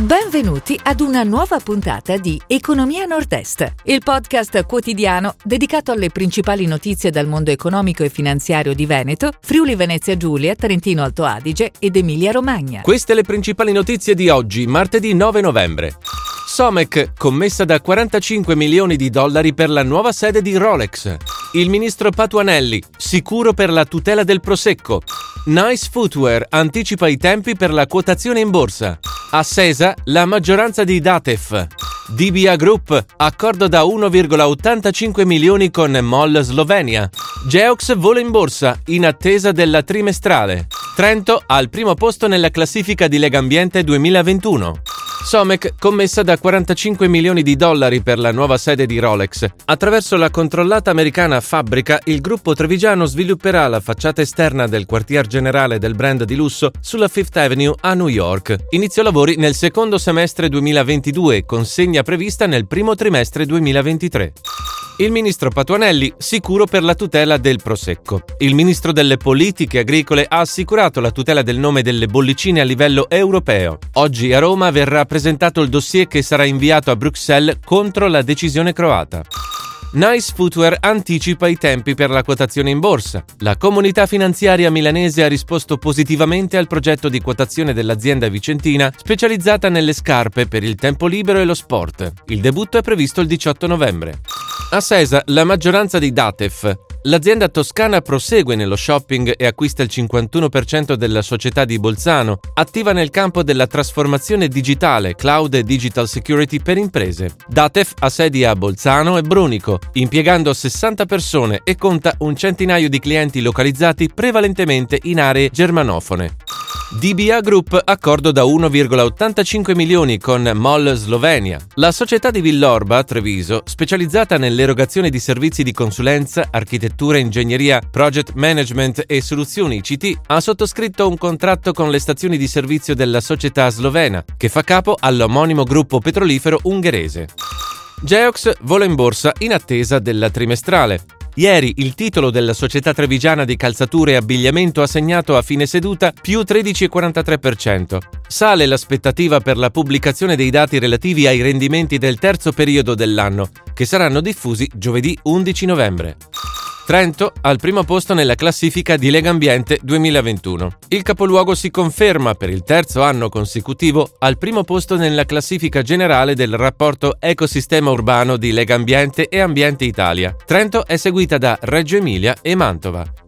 Benvenuti ad una nuova puntata di Economia Nord-Est, il podcast quotidiano dedicato alle principali notizie dal mondo economico e finanziario di Veneto, Friuli Venezia Giulia, Trentino Alto Adige ed Emilia Romagna. Queste le principali notizie di oggi, martedì 9 novembre. Somec, commessa da 45 milioni di dollari per la nuova sede di Rolex. Il ministro Patuanelli, sicuro per la tutela del Prosecco. Nice Footwear anticipa i tempi per la quotazione in borsa. A Sesa la maggioranza di Datef. DBA Group, accordo da 1,85 milioni con MOL Slovenia. Geox vola in borsa, in attesa della trimestrale. Trento al primo posto nella classifica di Legambiente 2021. Somec commessa da 45 milioni di dollari per la nuova sede di Rolex. Attraverso la controllata americana Fabbrica, il gruppo trevigiano svilupperà la facciata esterna del quartier generale del brand di lusso sulla Fifth Avenue a New York. Inizio lavori nel secondo semestre 2022, consegna prevista nel primo trimestre 2023 il ministro Patuanelli sicuro per la tutela del Prosecco. Il ministro delle politiche agricole ha assicurato la tutela del nome delle bollicine a livello europeo. Oggi a Roma verrà presentato il dossier che sarà inviato a Bruxelles contro la decisione croata. Nice Footwear anticipa i tempi per la quotazione in borsa. La comunità finanziaria milanese ha risposto positivamente al progetto di quotazione dell'azienda vicentina specializzata nelle scarpe per il tempo libero e lo sport. Il debutto è previsto il 18 novembre. A Sesa la maggioranza di Datef, L'azienda toscana prosegue nello shopping e acquista il 51% della società di Bolzano, attiva nel campo della trasformazione digitale, cloud e digital security per imprese. Datef ha sedi a Bolzano e Brunico, impiegando 60 persone e conta un centinaio di clienti localizzati prevalentemente in aree germanofone. DBA Group accordo da 1,85 milioni con MOL Slovenia. La società di Villorba, Treviso, specializzata nell'erogazione di servizi di consulenza, architettura, ingegneria, project management e soluzioni ICT, ha sottoscritto un contratto con le stazioni di servizio della società slovena, che fa capo all'omonimo gruppo petrolifero ungherese. Geox vola in borsa in attesa della trimestrale. Ieri il titolo della società trevigiana di calzature e abbigliamento ha segnato a fine seduta più 13,43%. Sale l'aspettativa per la pubblicazione dei dati relativi ai rendimenti del terzo periodo dell'anno, che saranno diffusi giovedì 11 novembre. Trento al primo posto nella classifica di Legambiente 2021. Il capoluogo si conferma per il terzo anno consecutivo al primo posto nella classifica generale del rapporto Ecosistema urbano di Legambiente e Ambiente Italia. Trento è seguita da Reggio Emilia e Mantova.